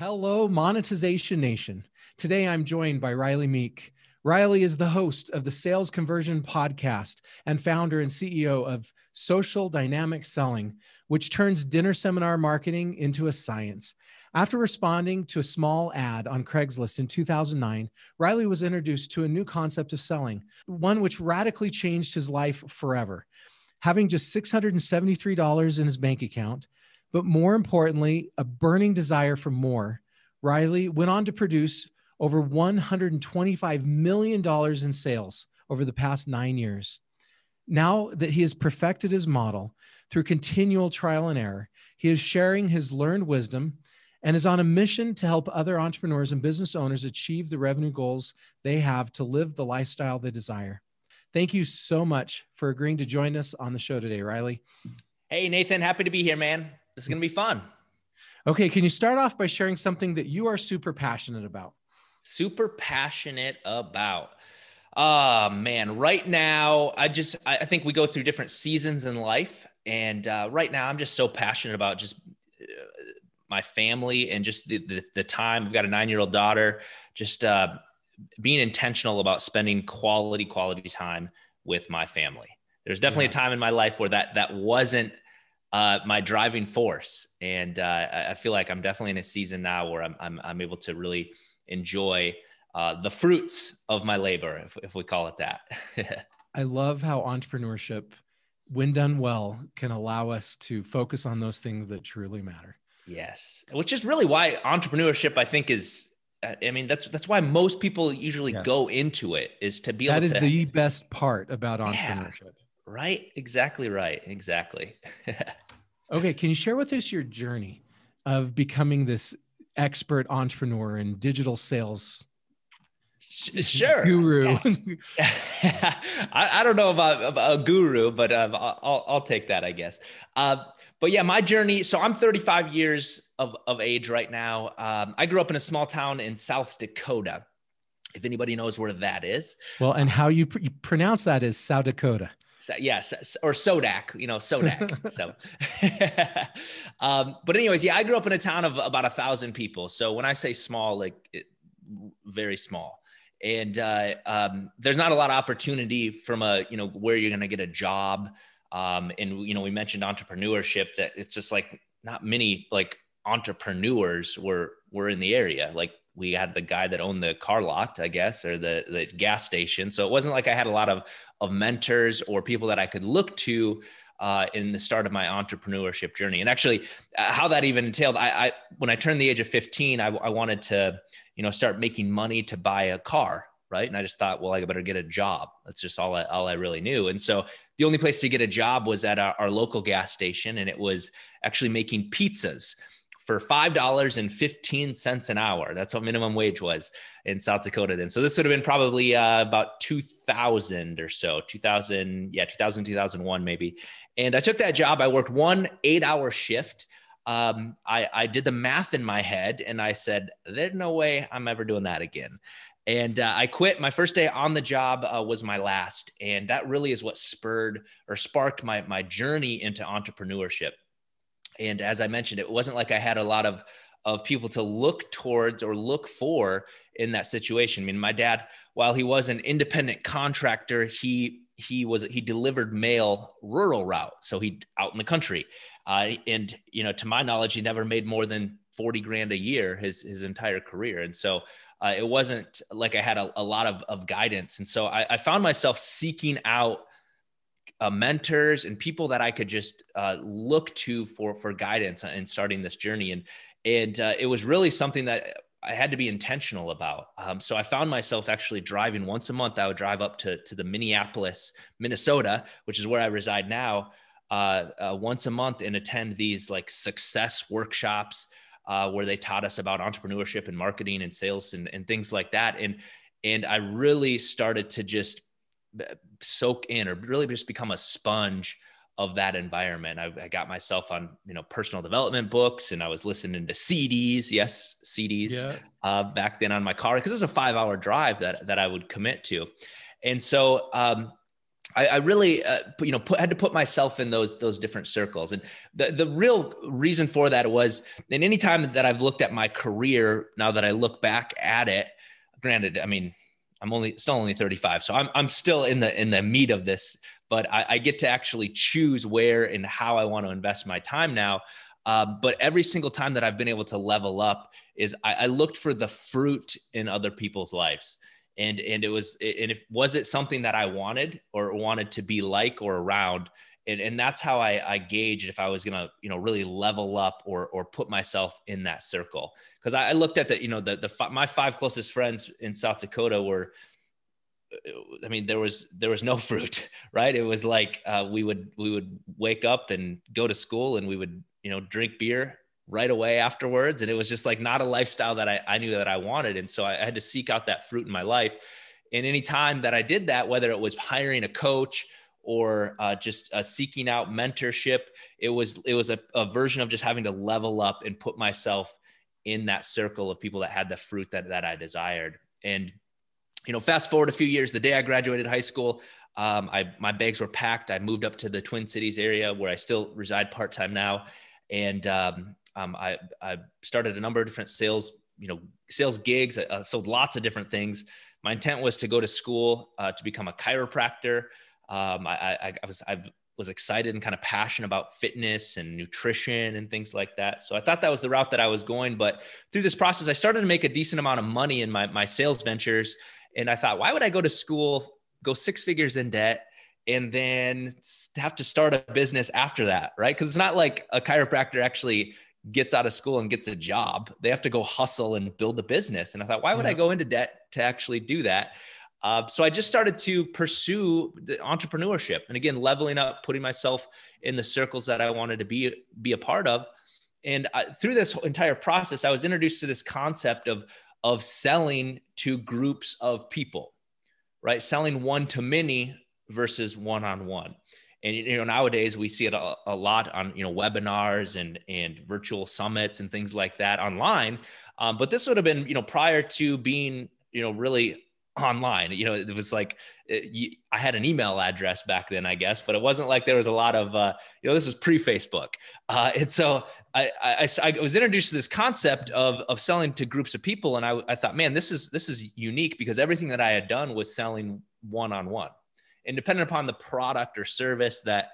Hello, Monetization Nation. Today I'm joined by Riley Meek. Riley is the host of the Sales Conversion Podcast and founder and CEO of Social Dynamic Selling, which turns dinner seminar marketing into a science. After responding to a small ad on Craigslist in 2009, Riley was introduced to a new concept of selling, one which radically changed his life forever. Having just $673 in his bank account, but more importantly, a burning desire for more, Riley went on to produce over $125 million in sales over the past nine years. Now that he has perfected his model through continual trial and error, he is sharing his learned wisdom and is on a mission to help other entrepreneurs and business owners achieve the revenue goals they have to live the lifestyle they desire. Thank you so much for agreeing to join us on the show today, Riley. Hey, Nathan, happy to be here, man. This is going to be fun. Okay, can you start off by sharing something that you are super passionate about? Super passionate about. Oh man, right now I just I think we go through different seasons in life, and uh, right now I'm just so passionate about just uh, my family and just the, the, the time. I've got a nine year old daughter. Just uh, being intentional about spending quality quality time with my family. There's definitely yeah. a time in my life where that that wasn't uh, my driving force. And uh, I feel like I'm definitely in a season now where I'm, I'm, I'm able to really enjoy uh, the fruits of my labor, if, if we call it that. I love how entrepreneurship, when done well, can allow us to focus on those things that truly matter. Yes, which is really why entrepreneurship, I think, is. I mean, that's that's why most people usually yes. go into it is to be that is the best part about entrepreneurship. Yeah Right. Exactly right. Exactly. okay. Can you share with us your journey of becoming this expert entrepreneur in digital sales? Sure. Guru. I, I, don't know about, about, a guru, but um, I'll, I'll take that, I guess. Uh, but yeah, my journey. So I'm 35 years of, of age right now. Um, I grew up in a small town in South Dakota. If anybody knows where that is. Well, and how you, pr- you pronounce that is South Dakota. So, yes, or Sodak, you know, Sodak. so, um, but anyways, yeah, I grew up in a town of about a thousand people. So when I say small, like it, very small, and uh, um, there's not a lot of opportunity from a you know where you're going to get a job. Um, and you know, we mentioned entrepreneurship. That it's just like not many like entrepreneurs were were in the area. Like we had the guy that owned the car lot, I guess, or the the gas station. So it wasn't like I had a lot of of mentors or people that I could look to uh, in the start of my entrepreneurship journey. And actually, uh, how that even entailed, I, I, when I turned the age of 15, I, I, wanted to, you know, start making money to buy a car, right? And I just thought, well, I better get a job. That's just all I, all I really knew. And so the only place to get a job was at our, our local gas station, and it was actually making pizzas for $5.15 an hour. That's what minimum wage was in South Dakota then. So this would have been probably uh, about 2000 or so, 2000, yeah, 2000, 2001 maybe. And I took that job. I worked one eight hour shift. Um, I, I did the math in my head and I said, there's no way I'm ever doing that again. And uh, I quit. My first day on the job uh, was my last. And that really is what spurred or sparked my, my journey into entrepreneurship. And as I mentioned, it wasn't like I had a lot of of people to look towards or look for in that situation. I mean, my dad, while he was an independent contractor, he he was he delivered mail rural route, so he out in the country, uh, and you know, to my knowledge, he never made more than forty grand a year his his entire career, and so. Uh, it wasn't like I had a, a lot of, of guidance. And so I, I found myself seeking out uh, mentors and people that I could just uh, look to for for guidance in starting this journey. And and uh, it was really something that I had to be intentional about. Um, so I found myself actually driving once a month. I would drive up to to the Minneapolis, Minnesota, which is where I reside now, uh, uh, once a month and attend these like success workshops. Uh, where they taught us about entrepreneurship and marketing and sales and, and things like that. And and I really started to just soak in or really just become a sponge of that environment. I, I, got myself on, you know, personal development books and I was listening to CDs. Yes, CDs yeah. uh, back then on my car because it was a five hour drive that, that I would commit to. And so um, I, I really, uh, you know, put, had to put myself in those those different circles, and the the real reason for that was, in any time that I've looked at my career, now that I look back at it, granted, I mean, I'm only still only 35, so I'm I'm still in the in the meat of this, but I, I get to actually choose where and how I want to invest my time now. Um, but every single time that I've been able to level up is I, I looked for the fruit in other people's lives and and it was and if was it something that I wanted or wanted to be like or around and, and that's how I, I gauged if I was gonna you know really level up or or put myself in that circle because I, I, looked at the you know the the my five closest friends in South Dakota were I mean there was there was no fruit right it was like uh, we would we would wake up and go to school and we would you know drink beer right away afterwards. And it was just like not a lifestyle that I, I knew that I wanted. And so I, I had to seek out that fruit in my life. And any time that I did that, whether it was hiring a coach or uh, just uh, seeking out mentorship, it was it was a, a version of just having to level up and put myself in that circle of people that had the fruit that that I desired. And you know, fast forward a few years, the day I graduated high school, um, I my bags were packed. I moved up to the Twin Cities area where I still reside part time now, and um, um, I, I started a number of different sales, you know, sales gigs. I uh, sold lots of different things. My intent was to go to school uh, to become a chiropractor. Um, I, I, I, was I was excited and kind of passionate about fitness and nutrition and things like that. So I thought that was the route that I was going. But through this process, I started to make a decent amount of money in my my sales ventures. And I thought, why would I go to school, go six figures in debt, and then have to start a business after that, right? Because it's not like a chiropractor actually gets out of school and gets a job. They have to go hustle and build a business. And I thought, why would yeah. I go into debt to actually do that? Uh, so I just started to pursue the entrepreneurship and again, leveling up, putting myself in the circles that I wanted to be be a part of. And I, through this entire process, I was introduced to this concept of of selling to groups of people, right? Selling one to many versus one on one and you know nowadays we see it a, a, lot on you know webinars and and virtual summits and things like that online um, but this would have been you know prior to being you know really online you know it was like it, uh, you, i had an email address back then i guess but it wasn't like there was a lot of uh, you know this was pre-facebook uh, and so I, I, I was introduced to this concept of of selling to groups of people and I, I thought man this is this is unique because everything that i had done was selling one-on-one and depending upon the product or service that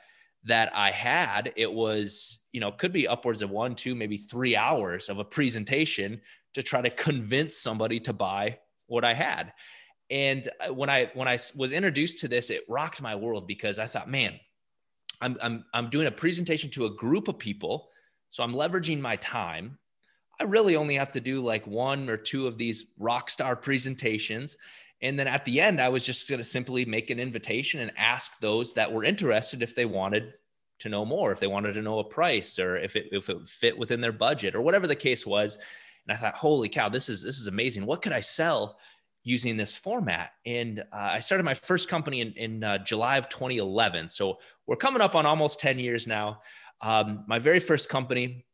that I had, it was, you know, could be upwards of one, two, maybe three hours of a presentation to try to convince somebody to buy what I had. And uh, when I when I was introduced to this, it rocked my world because I thought, man, I'm I'm I'm doing a presentation to a group of people, so I'm leveraging my time. I really only have to do like one or two of these rock star presentations and then at the end, I was just going to simply make an invitation and ask those that were interested if they wanted to know more, if they wanted to know a price or if it, if it fit within their budget or whatever the case was. And I thought, holy cow, this is, this is amazing. What could I sell using this format? And uh, I started my first company in, in uh, July of 2011. So we're coming up on almost 10 years now. Um, my very first company,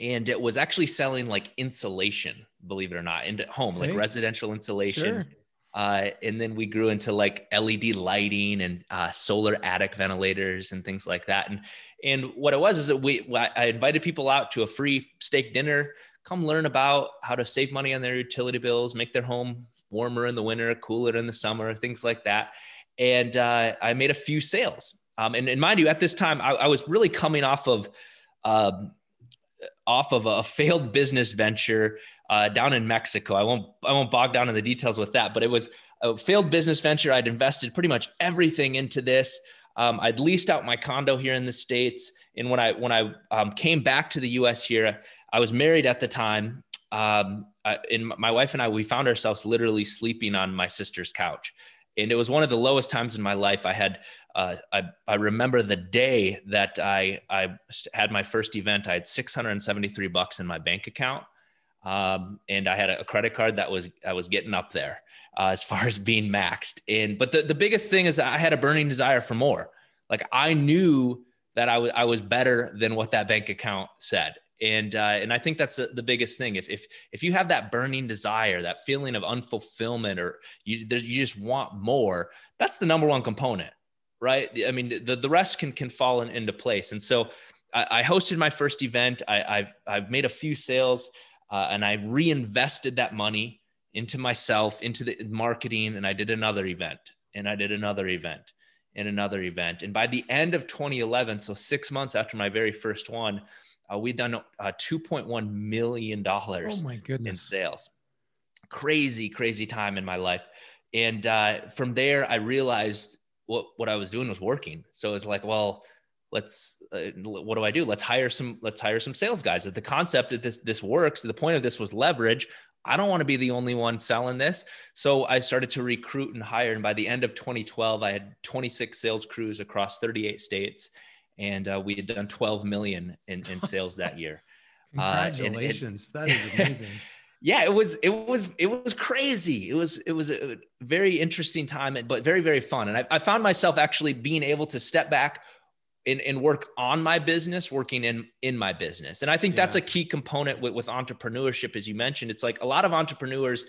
and it was actually selling like insulation, believe it or not, into home, like residential insulation. Sure uh, and then we grew into like LED lighting and uh, solar attic ventilators and things like that. And and what it was is that we I invited people out to a free steak dinner. Come learn about how to save money on their utility bills, make their home warmer in the winter, cooler in the summer, things like that. And uh, I made a few sales. Um, and, and, mind you, at this time, I, I was really coming off of um, off of a failed business venture uh, down in Mexico. I won't I won't bog down in the details with that, but it was a failed business venture. I'd invested pretty much everything into this. Um, I'd leased out my condo here in the states, and when I when I um, came back to the U.S. here, I was married at the time. Um, I, and my wife and I, we found ourselves literally sleeping on my sister's couch, and it was one of the lowest times in my life. I had uh, I, I remember the day that I, I had my first event, I had 673 bucks in my bank account. Um, and I had a credit card that was, I was getting up there uh, as far as being maxed. And, but the, the biggest thing is that I had a burning desire for more. Like I knew that I was, I was better than what that bank account said. And, uh, and I think that's the, biggest thing. If, if, if you have that burning desire, that feeling of unfulfillment, or you, you just want more, that's the number one component right? I mean, the, the rest can can fall in, into place. And so I, I hosted my first event. I, have I've made a few sales, uh, and I reinvested that money into myself, into the marketing, and I did another event, and I did another event, and another event. And by the end of 2011, so six months after my very first one, uh, we'd done uh, 2.1 million dollars. Oh my goodness! In sales, crazy, crazy time in my life. And uh, from there, I realized what what I was doing was working. So it's like, well, let's uh, what do I do? Let's hire some let's hire some sales guys. If the concept that this this works, the point of this was leverage. I don't want to be the only one selling this. So I started to recruit and hire. And by the end of 2012, I had 26 sales crews across 38 states. And uh, we had done 12 million in, in sales that year. Congratulations. Uh, and, and, that is amazing. yeah, it was, it was, it was crazy. It was, it was a very interesting time, but very, very fun. And I, I found myself actually being able to step back, and, and work on my business working in in my business and i think yeah. that's a key component with, with entrepreneurship as you mentioned it's like a lot of entrepreneurs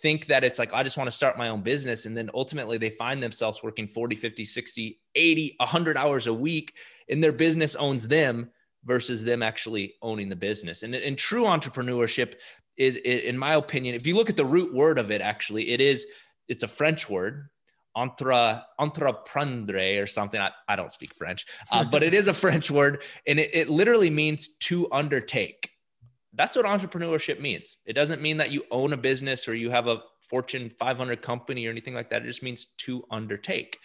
think that it's like i just want to start my own business and then ultimately they find themselves working 40 50 60 80 100 hours a week and their business owns them versus them actually owning the business and, and true entrepreneurship is in my opinion if you look at the root word of it actually it is it's a french word entre entreprendre or something. I, I don't speak French, uh, but it is a French word, and it, it literally means to undertake. That's what entrepreneurship means. It doesn't mean that you own a business or you have a Fortune 500 company or anything like that. It just means to undertake.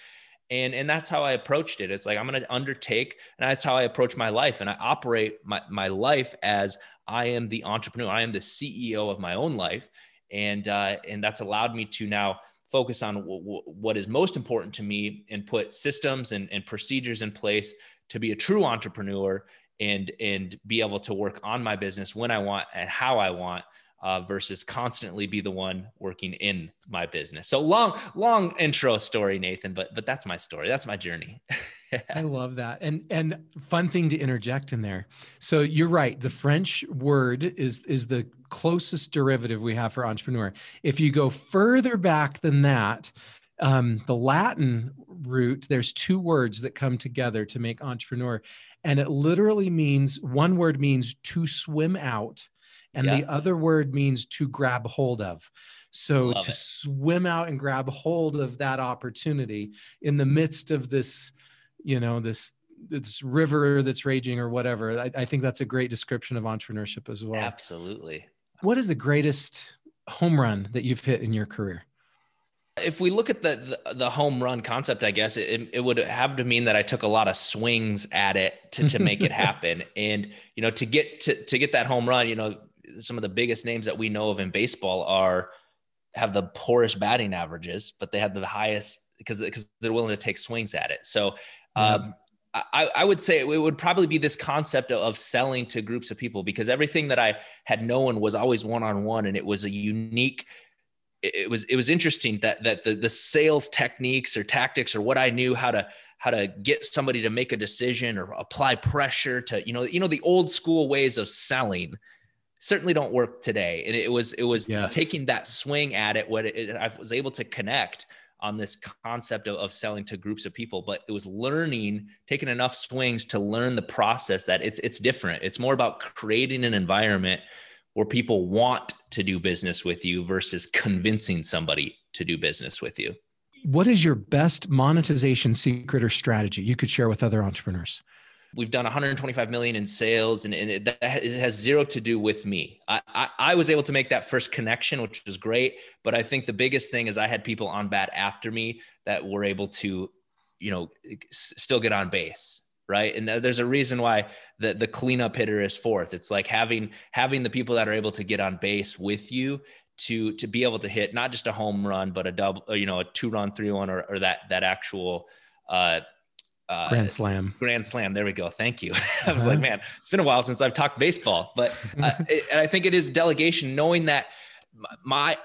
And, and that's how I approached it. It's like I'm going to undertake, and that's how I approach my life. And I operate my, my life as I am the entrepreneur. I am the CEO of my own life, and uh, and that's allowed me to now focus on w- w- what is most important to me and put systems and, and procedures in place to be a true entrepreneur and and be able to work on my business when I want and how I want uh, versus constantly be the one working in my business. So long, long intro story, Nathan, but but that's my story. That's my journey. I love that. And and fun thing to interject in there. So you're right. The French word is is the closest derivative we have for entrepreneur. If you go further back than that, um, the Latin root, there's two words that come together to make entrepreneur. And it literally means one word means to swim out, and yeah. the other word means to grab hold of. So Love to it. swim out and grab hold of that opportunity in the midst of this, you know, this this river that's raging or whatever. I, I think that's a great description of entrepreneurship as well. Absolutely. What is the greatest home run that you've hit in your career? If we look at the, the, the home run concept, I guess it, it would have to mean that I took a lot of swings at it to, to make it happen. And, you know, to get to, to get that home run, you know, some of the biggest names that we know of in baseball are have the poorest batting averages, but they have the highest because because they're willing to take swings at it. So um, I, I, would say it would probably be this concept of selling to groups of people because everything that I had known was always one on one, and it was a unique. It was it was interesting that that the the sales techniques or tactics or what I knew how to how to get somebody to make a decision or apply pressure to you know you know the old school ways of selling certainly don't work today and it was it was yes. taking that swing at it what it, I was able to connect on this concept of, of selling to groups of people, but it was learning, taking enough swings to learn the process that it's it's different. It's more about creating an environment where people want to do business with you versus convincing somebody to do business with you. What is your best monetization secret or strategy you could share with other entrepreneurs? We've done 125 million in sales and, and it, that has zero to do with me. I, I, I was able to make that first connection which was great but i think the biggest thing is i had people on bat after me that were able to you know still get on base right? And there's a reason why the, the cleanup hitter is fourth. It's like having having the people that are able to get on base with you to to be able to hit not just a home run but a double you know a two run three one or, or that that actual uh uh, Grand Slam. Grand Slam. There we go. Thank you. I was uh-huh. like, man, it's been a while since I've talked baseball, but uh, it, and I think it is delegation, knowing that my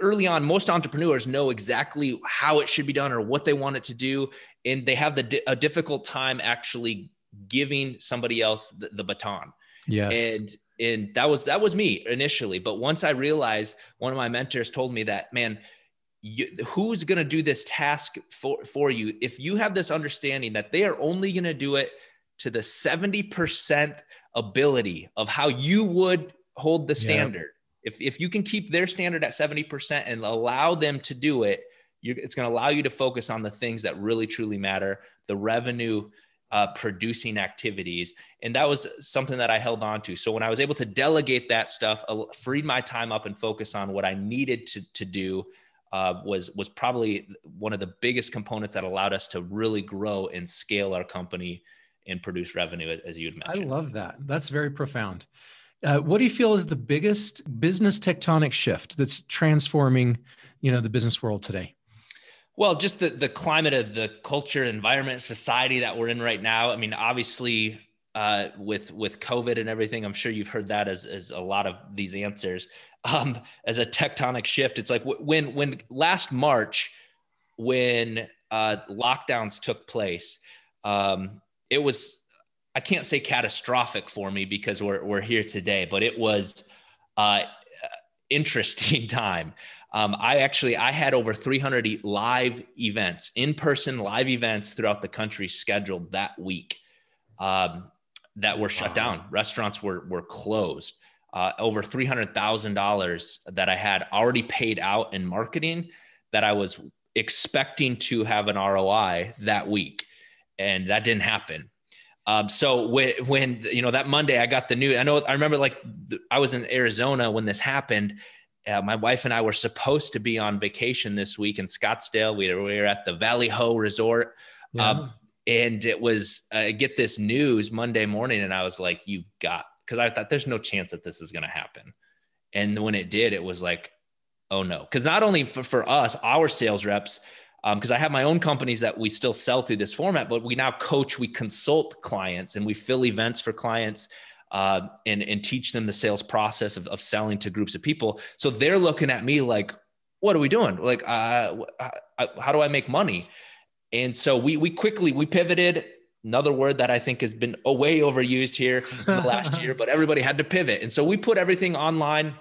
early on, most entrepreneurs know exactly how it should be done or what they want it to do, and they have the a difficult time actually giving somebody else the, the baton. Yes. And and that was that was me initially, but once I realized, one of my mentors told me that, man you, who's going to do this task for, for you if you have this understanding that they are only going to do it to the 70% ability of how you would hold the standard yeah. if, if you can keep their standard at 70% and allow them to do it it's going to allow you to focus on the things that really truly matter the revenue uh, producing activities. And that was something that I held on to. So when I was able to delegate that stuff, uh, freed my time up and focus on what I needed to, to do, uh, was was probably one of the biggest components that allowed us to really grow and scale our company and produce revenue, as you'd mentioned. I love that. That's very profound. Uh, what do you feel is the biggest business tectonic shift that's transforming, you know, the business world today? Well, just the the climate of the culture, environment, society that we're in right now. I mean, obviously, uh, with with COVID and everything, I'm sure you've heard that as as a lot of these answers um, as a tectonic shift. It's like when when last March, when uh, lockdowns took place, um, it was I can't say catastrophic for me because we're we're here today, but it was uh, interesting time. Um, I actually I had over 300 live events, in-person live events throughout the country scheduled that week um, that were shut wow. down. Restaurants were were closed. Uh, over three hundred thousand dollars that I had already paid out in marketing that I was expecting to have an ROI that week, and that didn't happen. Um, so when, when you know that Monday I got the news, I know I remember like I was in Arizona when this happened, uh, my wife and I were supposed to be on vacation this week in Scottsdale. We were, we were at the Valley Ho Resort. Yeah. Um, and it was, uh, get this news Monday morning. And I was like, you've got, because I thought there's no chance that this is going to happen. And when it did, it was like, oh no. Because not only for, for us, our sales reps, because um, I have my own companies that we still sell through this format, but we now coach, we consult clients, and we fill events for clients uh, and and teach them the sales process of, of selling to groups of people. So they're looking at me like, "What are we doing? Like, uh, how do I make money?" And so we we quickly we pivoted. Another word that I think has been way overused here in the last year, but everybody had to pivot, and so we put everything online.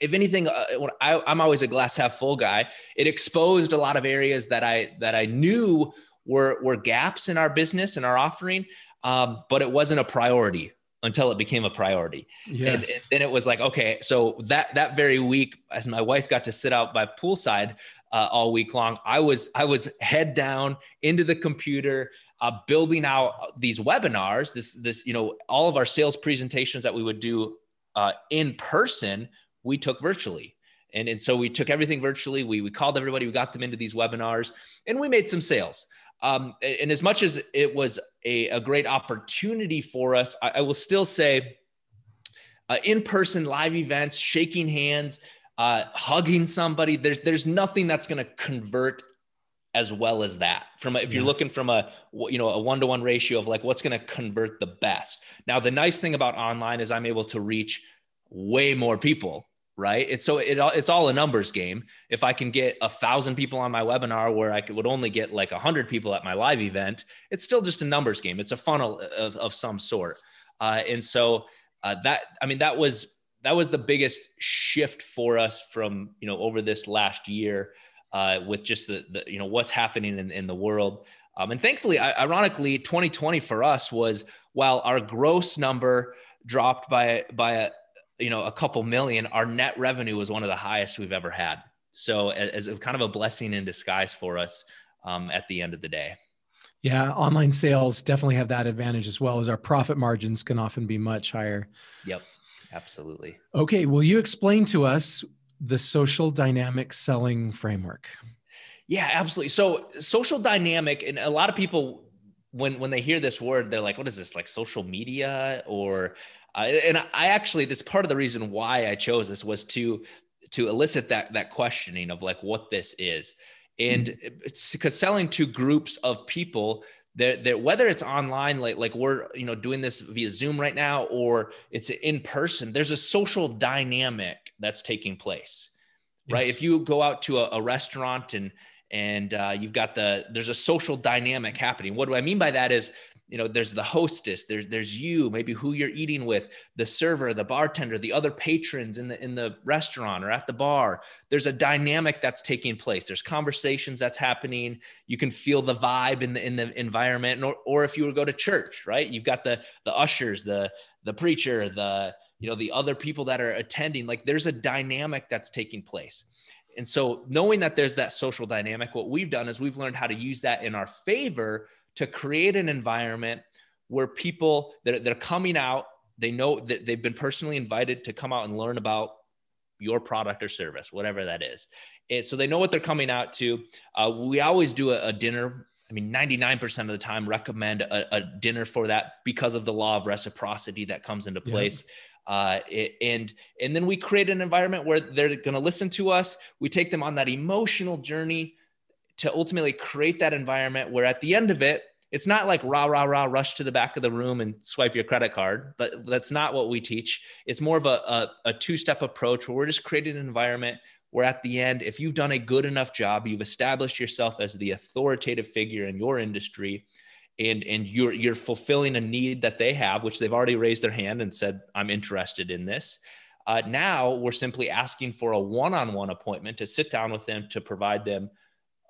If anything uh, I, am always a glass half full guy. It exposed a lot of areas that i that i knew were were gaps in our business and our offering um, but it wasn't a priority until it became a priority. Yes. And, and, then it was like, okay, so that that very week, as my wife got to sit out by poolside uh, all week long, I was I was head down into the computer, uh, building out these webinars. This this you know all of our sales presentations that we would do uh, in person, we took virtually. And, and so we took everything virtually. We, we called everybody, we got them into these webinars, and we made some sales. Um, and as much as it was a, a great opportunity for us, I, I will still say uh, in person live events, shaking hands, uh, hugging somebody, there's, there's nothing that's going to convert as well as that. From a, if you're yes. looking from a you know a one-to-one ratio of like what's going to convert the best. Now the nice thing about online is i'm able to reach way more people right? It's so it it's all a numbers game. If I can get a thousand people on my webinar where I could, would only get like a hundred people at my live event, it's still just a numbers game. It's a funnel of, of some sort. Uh, and so uh, that I mean that was that was the biggest shift for us from you know over this last year uh, with just the, the you know what's happening in, in the world. Um, and thankfully, ironically, 2020 for us was while our gross number dropped by by a, you know a couple million our net revenue was one of the highest we've ever had. So as, as kind of a blessing in disguise for us um, at the end of the day. Yeah online sales definitely have that advantage as well as our profit margins can often be much higher. Yep absolutely. Okay will you explain to us the social dynamic selling framework? Yeah absolutely. So social dynamic and a lot of people when when they hear this word they're like what is this like social media or uh, and I actually, this part of the reason why I chose this was to to elicit that that questioning of like what this is, and mm-hmm. it's because selling to groups of people that, that whether it's online like like we're you know doing this via zoom right now or it's in person there's a social dynamic that's taking place yes. right if you go out to a, a restaurant and and uh, you've got the there's a social dynamic happening. What do i mean by that is you know there's the hostess there's there's you maybe who you're eating with the server the bartender the other patrons in the in the restaurant or at the bar. There's a dynamic that's taking place. There's conversations that's happening. You can feel the vibe in the in the environment or, or if you were to go to church right? You've got the the ushers the the preacher the you know the other people that are attending. Like there's a dynamic that's taking place and so knowing that there's that social dynamic what we've done is we've learned how to use that in our favor to create an environment where people that they're coming out, they know that they've been personally invited to come out and learn about your product or service, whatever that is. And so they know what they're coming out to. Uh, we always do a, a, dinner. I mean, 99% of the time recommend a, a, dinner for that because of the law of reciprocity that comes into place. Yeah. Uh, and and then we create an environment where they're going to listen to us. We take them on that emotional journey to ultimately create that environment where at the end of it, it's not like rah, rah, rah, rush to the back of the room and swipe your credit card, but that's not what we teach. It's more of a, a, a two step approach where we're just creating an environment where at the end, if you've done a good enough job, you've established yourself as the authoritative figure in your industry. And, and you're you're fulfilling a need that they have, which they've already raised their hand and said, "I'm interested in this." Uh, now we're simply asking for a one-on-one appointment to sit down with them to provide them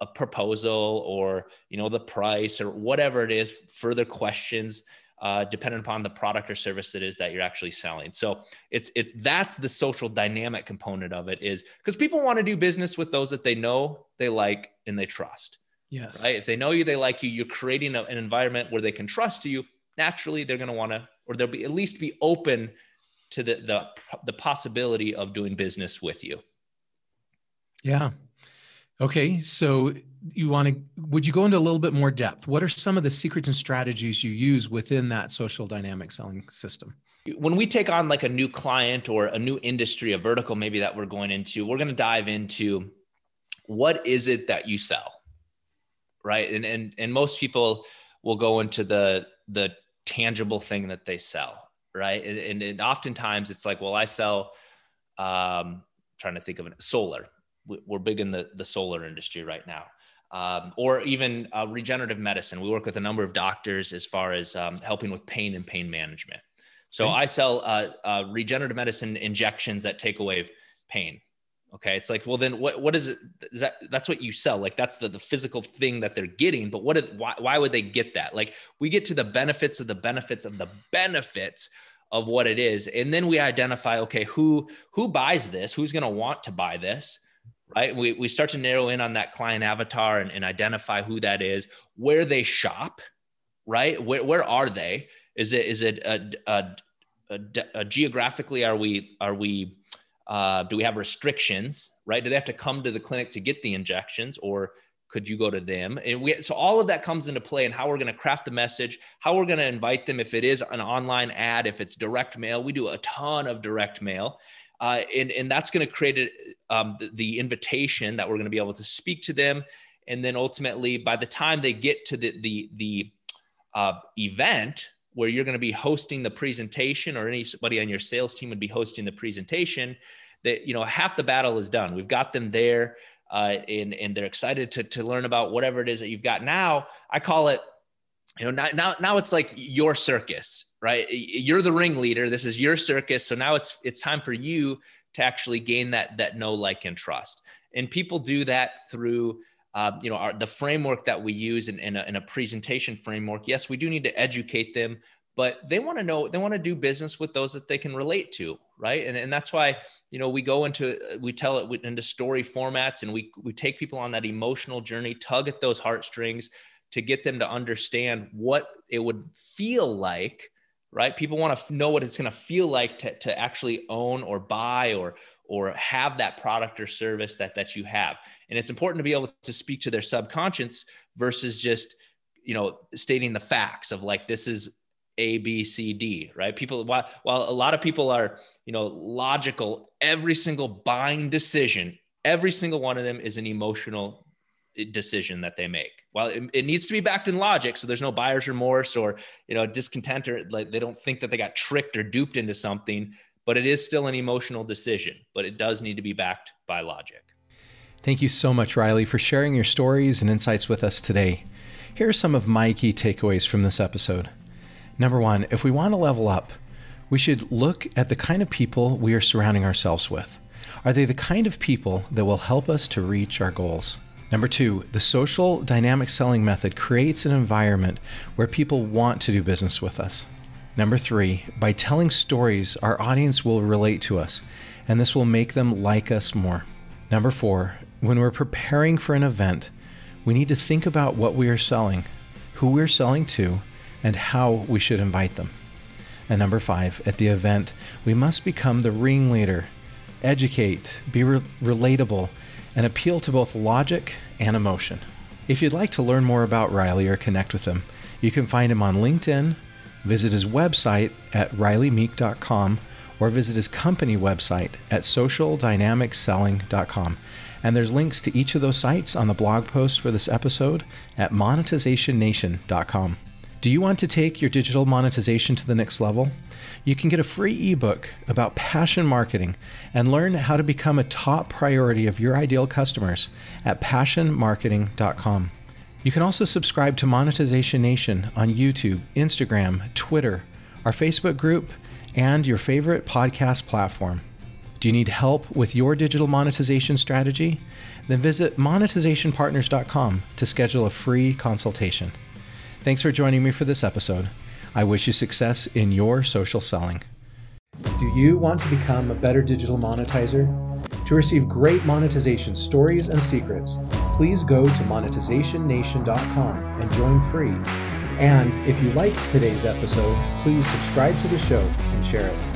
a proposal or you know the price or whatever it is further questions uh, depending upon the product or service it is that you're actually selling so it's it's that's the social dynamic component of it is because people want to do business with those that they know they like and they trust yes right if they know you they like you you're creating a, an environment where they can trust you naturally they're going to want to or they'll be at least be open to the the the possibility of doing business with you yeah Okay, so you want to would you go into a little bit more depth? What are some of the secrets and strategies you use within that social dynamic selling system? When we take on like a new client or a new industry, a vertical maybe that we're going into, we're going to dive into what is it that you sell? Right? And and and most people will go into the the tangible thing that they sell, right? And, and, and oftentimes it's like, well, I sell um trying to think of it, solar we're big in the, the solar industry right now. Um, or even uh, regenerative medicine. We work with a number of doctors as far as um, helping with pain and pain management. So I sell uh, uh, regenerative medicine injections that take away pain. Okay, it's like, well, then what? What is it? Is that that's what you sell? Like that's the, the physical thing that they're getting. But what? Is, why? Why would they get that? Like we get to the benefits of the benefits of the benefits of what it is, and then we identify, okay, who who buys this? Who's going to want to buy this? right? We, we start to narrow in on that client avatar and, and identify who that is, where they shop, right? Where, where are they? Is it, is it a, a, a, a geographically, are we, are we, uh, do we have restrictions, right? Do they have to come to the clinic to get the injections or could you go to them? And we, so all of that comes into play and how we're going to craft the message, how we're going to invite them. If it is an online ad, if it's direct mail, we do a ton of direct mail uh, and, and that's going to create a, um, the, the, invitation that we're going to be able to speak to them. And then ultimately, by the time they get to the, the, the uh, event where you're going to be hosting the presentation or anybody on your sales team would be hosting the presentation, that, you know, half the battle is done. We've got them there uh, and, and they're excited to, to learn about whatever it is that you've got. Now I call it, you know, now, now, now it's like your circus right? You're the ringleader. This is your circus. So now it's it's time for you to actually gain that that know, like, and trust. And people do that through uh, you know our, the framework that we use in, in a, in a presentation framework. Yes, we do need to educate them, but they want to know they want to do business with those that they can relate to right and, and that's why you know we go into we tell it into story formats and we we take people on that emotional journey tug at those heartstrings to get them to understand what it would feel like right? People want to know what it's going to feel like to, to actually own or buy or or have that product or service that that you have. And it's important to be able to speak to their subconscious versus just you know stating the facts of like this is a b c d right people while, while a lot of people are you know logical every single buying decision every single one of them is an emotional eh, decision that they make. Well, it, it, needs to be backed in logic, so there's no buyer's remorse or you know discontent or like they don't think that they got tricked or duped into something. But it is still an emotional decision. But it does need to be backed by logic. Thank you so much, Riley, for sharing your stories and insights with us today. Here are some of my key takeaways from this episode. Number one, if we want to level up, we should look at the kind of people we are surrounding ourselves with. Are they the kind of people that will help us to reach our goals? Number two, the social dynamic selling method creates an environment where people want to do business with us. Number three, by telling stories, our audience will relate to us, and this will make them like us more. Number four, when we're preparing for an event, we need to think about what we are selling, who we're selling to, and how we should invite them. And number five, at the event, we must become the ringleader, educate, be re- relatable, and appeal to both logic and emotion. If you'd like to learn more about Riley or connect with him, you can find him on LinkedIn, visit his website at rileymeek.com, or visit his company website at socialdynamicselling.com. And there's links to each of those sites on the blog post for this episode at monetizationnation.com. Do you want to take your digital monetization to the next level? You can get a free ebook about passion marketing and learn how to become a top priority of your ideal customers at passionmarketing.com. You can also subscribe to Monetization Nation on YouTube, Instagram, Twitter, our Facebook group, and your favorite podcast platform. Do you need help with your digital monetization strategy? Then visit monetizationpartners.com to schedule a free consultation. Thanks for joining me for this episode. I wish you success in your social selling. Do you want to become a better digital monetizer? To receive great monetization stories and secrets, please go to monetizationnation.com and join free. And if you liked today's episode, please subscribe to the show and share it.